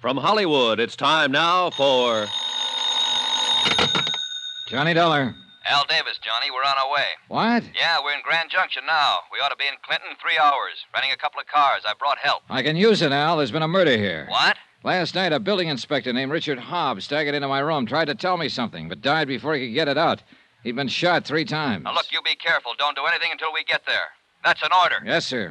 From Hollywood, it's time now for. Johnny Dollar. Al Davies, Johnny, we're on our way. What? Yeah, we're in Grand Junction now. We ought to be in Clinton in three hours. Renting a couple of cars. I brought help. I can use it, Al. There's been a murder here. What? Last night, a building inspector named Richard Hobbs staggered into my room, tried to tell me something, but died before he could get it out. He'd been shot three times. Now, look, you be careful. Don't do anything until we get there. That's an order. Yes, sir.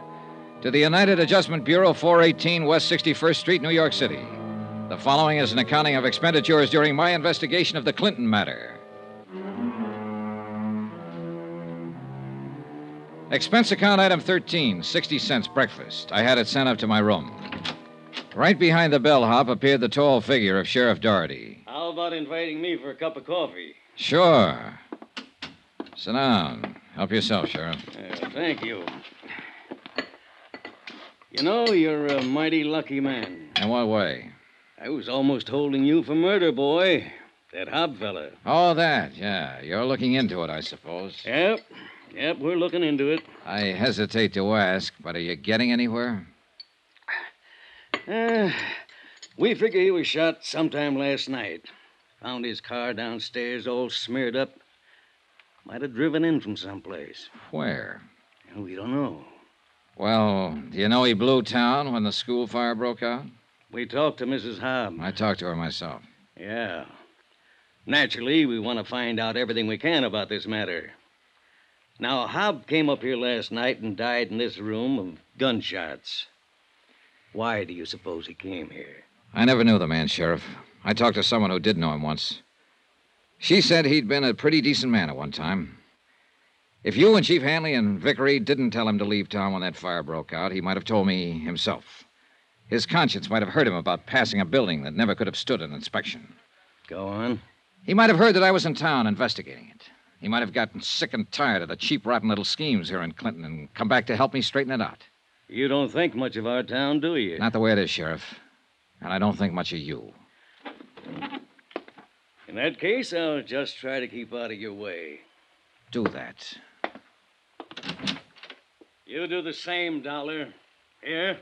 to the United Adjustment Bureau, 418 West 61st Street, New York City. The following is an accounting of expenditures during my investigation of the Clinton matter. Expense account item 13, 60 cents breakfast. I had it sent up to my room. Right behind the bellhop appeared the tall figure of Sheriff Doherty. How about inviting me for a cup of coffee? Sure. Sit down. Help yourself, Sheriff. Uh, thank you. You know, you're a mighty lucky man. In what way? I was almost holding you for murder, boy. That fella. Oh, that, yeah. You're looking into it, I suppose. Yep. Yep, we're looking into it. I hesitate to ask, but are you getting anywhere? Uh, we figure he was shot sometime last night. Found his car downstairs all smeared up. Might have driven in from someplace. Where? We don't know. Well, do you know he blew town when the school fire broke out? We talked to Mrs. Hobb. I talked to her myself. Yeah. Naturally, we want to find out everything we can about this matter. Now, Hobb came up here last night and died in this room of gunshots. Why do you suppose he came here? I never knew the man, Sheriff. I talked to someone who did know him once. She said he'd been a pretty decent man at one time. If you and Chief Hanley and Vickery didn't tell him to leave town when that fire broke out, he might have told me himself. His conscience might have hurt him about passing a building that never could have stood an inspection. Go on. He might have heard that I was in town investigating it. He might have gotten sick and tired of the cheap, rotten little schemes here in Clinton and come back to help me straighten it out. You don't think much of our town, do you? Not the way it is, Sheriff. And I don't think much of you. In that case, I'll just try to keep out of your way. Do that. You do the same, Dollar. Here.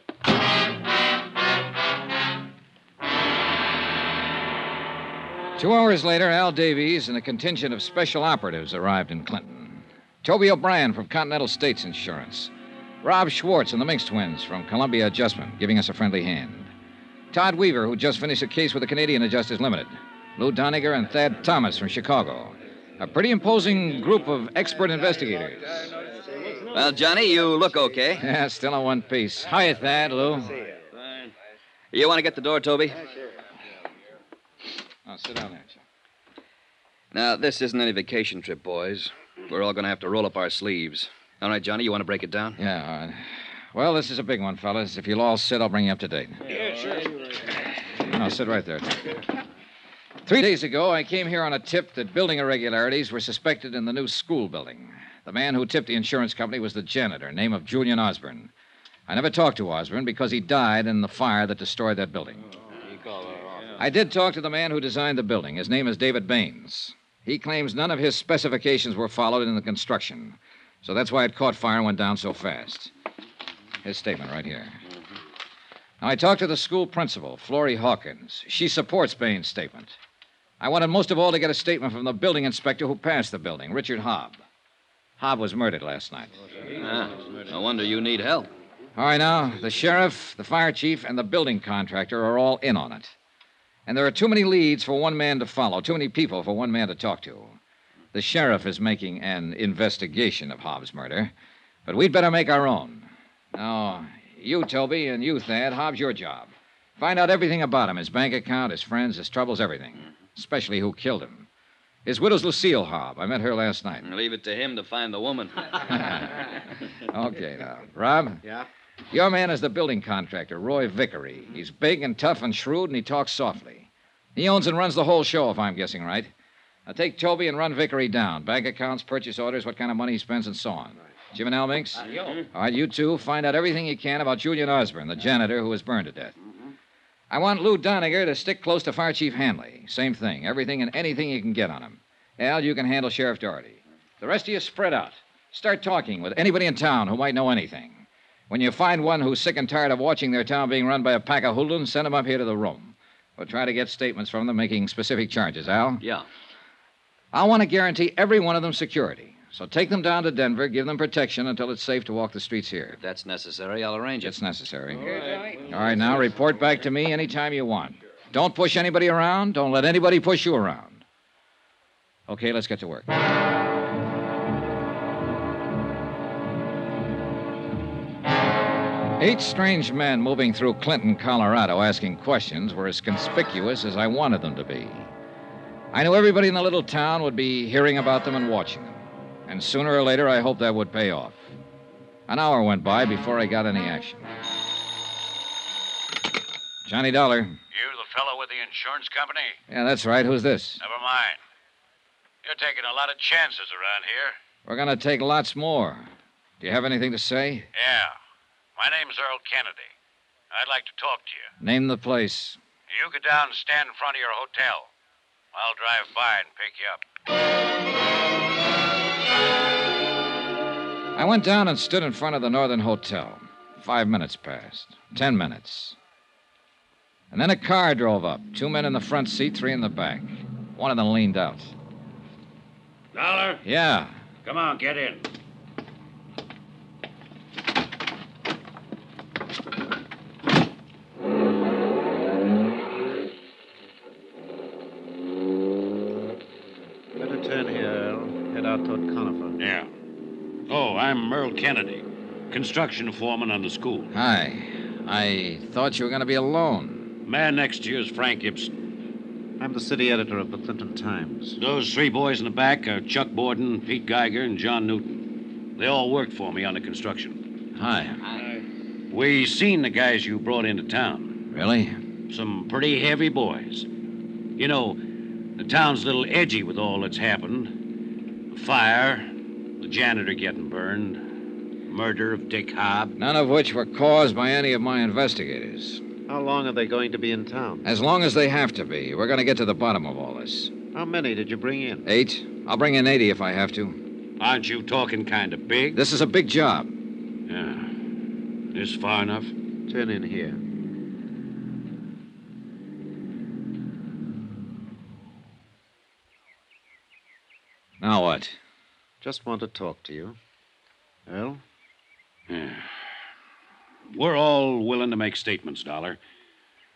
Two hours later, Al Davies and a contingent of special operatives arrived in Clinton. Toby O'Brien from Continental States Insurance. Rob Schwartz and the Minx twins from Columbia Adjustment, giving us a friendly hand. Todd Weaver, who just finished a case with the Canadian Adjusters Limited. Lou Doniger and Thad Thomas from Chicago. A pretty imposing group of expert investigators. Well, Johnny, you look okay. Yeah, still in one piece. Hi, Thad, Lou. You want to get the door, Toby? Oh, sit down there. Now, this isn't any vacation trip, boys. We're all going to have to roll up our sleeves. All right, Johnny, you want to break it down? Yeah, all right. Well, this is a big one, fellas. If you'll all sit, I'll bring you up to date. Yeah, sure. No, sit right there. Three days ago, I came here on a tip that building irregularities were suspected in the new school building. The man who tipped the insurance company was the janitor, name of Julian Osborne. I never talked to Osborne because he died in the fire that destroyed that building. I did talk to the man who designed the building. His name is David Baines. He claims none of his specifications were followed in the construction, so that's why it caught fire and went down so fast. His statement right here. Now, I talked to the school principal, Florrie Hawkins. She supports Baines' statement. I wanted most of all to get a statement from the building inspector who passed the building, Richard Hobb. Hobb was murdered last night. Ah, no wonder you need help. All right, now, the sheriff, the fire chief, and the building contractor are all in on it. And there are too many leads for one man to follow, too many people for one man to talk to. The sheriff is making an investigation of Hobbs' murder, but we'd better make our own. Now, you, Toby, and you, Thad, Hobbs, your job. Find out everything about him his bank account, his friends, his troubles, everything. Especially who killed him. His widow's Lucille Hobb. I met her last night. Mm, leave it to him to find the woman. okay, now. Rob? Yeah? Your man is the building contractor, Roy Vickery. Mm-hmm. He's big and tough and shrewd, and he talks softly. He owns and runs the whole show, if I'm guessing right. Now take Toby and run Vickery down. Bank accounts, purchase orders, what kind of money he spends, and so on. Jim and Al Minks? Uh, All right, you two, find out everything you can about Julian Osborne, the janitor who was burned to death. I want Lou Doniger to stick close to Fire Chief Hanley. Same thing. Everything and anything you can get on him. Al, you can handle Sheriff Doherty. The rest of you spread out. Start talking with anybody in town who might know anything. When you find one who's sick and tired of watching their town being run by a pack of hoodlums, send them up here to the room. We'll try to get statements from them making specific charges, Al. Yeah. I want to guarantee every one of them security. So take them down to Denver, give them protection until it's safe to walk the streets here. If that's necessary, I'll arrange it. It's necessary. All right. All right, now report back to me anytime you want. Don't push anybody around. Don't let anybody push you around. Okay, let's get to work. Eight strange men moving through Clinton, Colorado, asking questions were as conspicuous as I wanted them to be. I knew everybody in the little town would be hearing about them and watching them. And sooner or later, I hoped that would pay off. An hour went by before I got any action. Johnny Dollar. You the fellow with the insurance company? Yeah, that's right. Who's this? Never mind. You're taking a lot of chances around here. We're going to take lots more. Do you have anything to say? Yeah. My name's Earl Kennedy. I'd like to talk to you. Name the place. You go down and stand in front of your hotel. I'll drive by and pick you up. I went down and stood in front of the Northern Hotel. Five minutes passed. Ten minutes. And then a car drove up. Two men in the front seat, three in the back. One of them leaned out. Dollar, Yeah. come on, get in. Better turn here, Earl. Head out toward Conifer. Yeah. Oh, I'm Earl Kennedy, construction foreman on the school. Hi. I thought you were going to be alone. Man next to you is Frank Gibson. I'm the city editor of the Clinton Times. Those three boys in the back are Chuck Borden, Pete Geiger, and John Newton. They all worked for me on the construction. Hi. We seen the guys you brought into town. Really? Some pretty heavy boys. You know, the town's a little edgy with all that's happened. The fire, the janitor getting burned, murder of Dick Hobb. None of which were caused by any of my investigators. How long are they going to be in town? As long as they have to be. We're going to get to the bottom of all this. How many did you bring in? Eight? I'll bring in 80 if I have to. Aren't you talking kind of big? This is a big job. Yeah. This far enough? Turn in here. Now what? Just want to talk to you. Earl? Yeah. We're all willing to make statements, Dollar.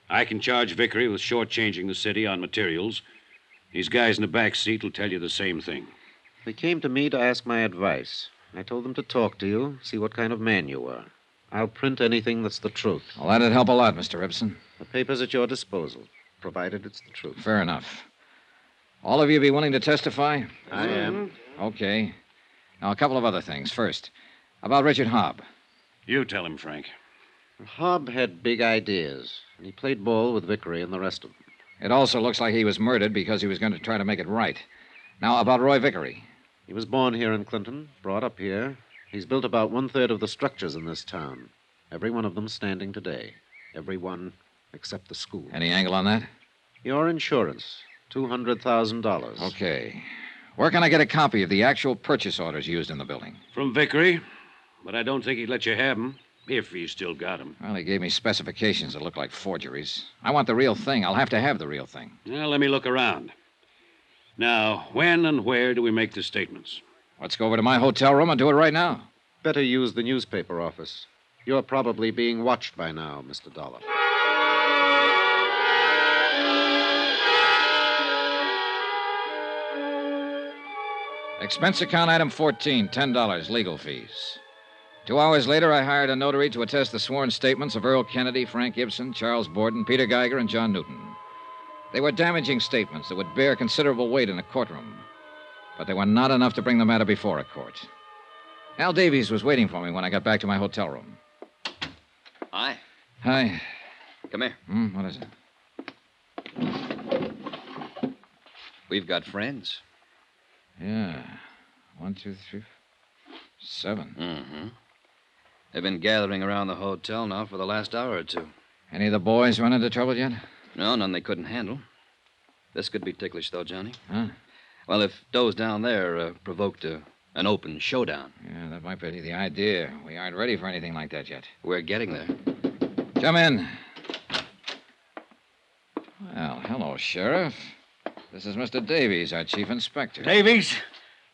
I can charge Vickery with shortchanging the city on materials. These guys in the back seat will tell you the same thing. They came to me to ask my advice. I told them to talk to you, see what kind of man you were. I'll print anything that's the truth. Well, that'd help a lot, Mr. Gibson. The paper's at your disposal, provided it's the truth. Fair enough. All of you be willing to testify? I am. Okay. Now, a couple of other things. First, about Richard Hobb. You tell him, Frank. Hobb had big ideas, and he played ball with Vickery and the rest of them. It also looks like he was murdered because he was going to try to make it right. Now, about Roy Vickery. He was born here in Clinton, brought up here. He's built about one third of the structures in this town. Every one of them standing today. Every one except the school. Any angle on that? Your insurance. $200,000. Okay. Where can I get a copy of the actual purchase orders used in the building? From Vickery, but I don't think he'd let you have 'em if he's still got 'em. Well, he gave me specifications that look like forgeries. I want the real thing. I'll have to have the real thing. Now, let me look around. Now, when and where do we make the statements? Let's go over to my hotel room and do it right now. Better use the newspaper office. You're probably being watched by now, Mr. Dollar. Expense account item 14, $10, legal fees. Two hours later, I hired a notary to attest the sworn statements of Earl Kennedy, Frank Gibson, Charles Borden, Peter Geiger, and John Newton. They were damaging statements that would bear considerable weight in a courtroom, but they were not enough to bring the matter before a court. Al Davies was waiting for me when I got back to my hotel room. Hi. Hi. Come here. Hmm, what is it? We've got friends. Yeah. One, two, three, seven. Mm-hmm. They've been gathering around the hotel now for the last hour or two. Any of the boys run into trouble yet? No, none they couldn't handle. This could be ticklish, though, Johnny. Huh? Well, if those down there uh, provoked a, an open showdown, Yeah, that might be the idea. We aren't ready for anything like that yet. we're getting there. Come in. Well, hello, Sheriff. This is Mr. Davies, our chief inspector. Davies,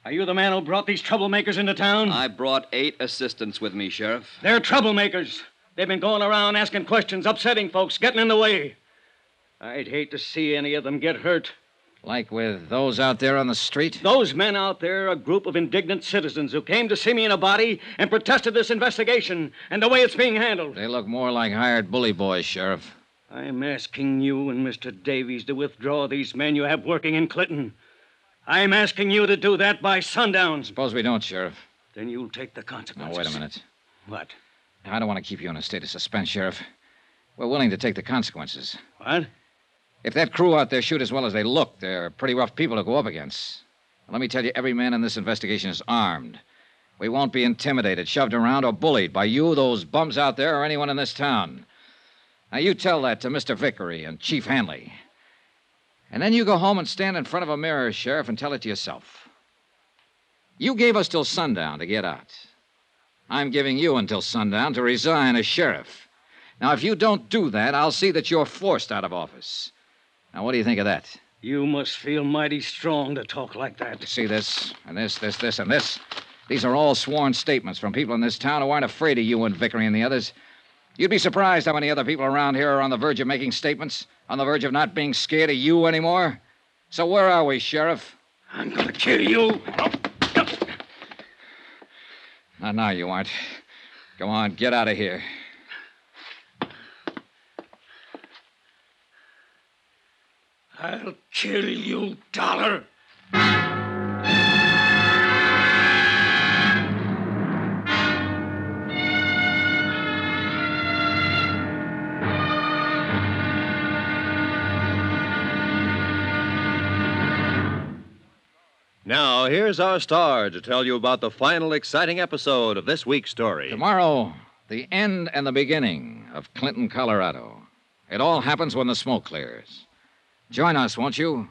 are you the man who brought these troublemakers into town? I brought eight assistants with me, Sheriff. They're troublemakers. They've been going around asking questions, upsetting folks, getting in the way. I'd hate to see any of them get hurt. Like with those out there on the street? Those men out there are a group of indignant citizens who came to see me in a body and protested this investigation and the way it's being handled. They look more like hired bully boys, Sheriff. I'm asking you and Mr. Davies to withdraw these men you have working in Clinton. I'm asking you to do that by sundown. Suppose we don't, Sheriff. Then you'll take the consequences. Now, wait a minute. What? I don't want to keep you in a state of suspense, Sheriff. We're willing to take the consequences. What? If that crew out there shoot as well as they look, they're pretty rough people to go up against. Let me tell you, every man in this investigation is armed. We won't be intimidated, shoved around, or bullied by you, those bums out there, or anyone in this town. Now, you tell that to Mr. Vickery and Chief Hanley. And then you go home and stand in front of a mirror, Sheriff, and tell it to yourself. You gave us till sundown to get out. I'm giving you until sundown to resign as sheriff. Now, if you don't do that, I'll see that you're forced out of office. Now, what do you think of that? You must feel mighty strong to talk like that. See this, and this, this, this, and this? These are all sworn statements from people in this town who aren't afraid of you and Vickery and the others. You'd be surprised how many other people around here are on the verge of making statements, on the verge of not being scared of you anymore. So where are we, Sheriff? I'm gonna kill you. Not now, you aren't. Go on, get out of here. I'll kill you, Dollar. Now, here's our star to tell you about the final exciting episode of this week's story. Tomorrow, the end and the beginning of Clinton, Colorado. It all happens when the smoke clears. Join us, won't you?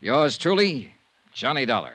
Yours truly, Johnny Dollar.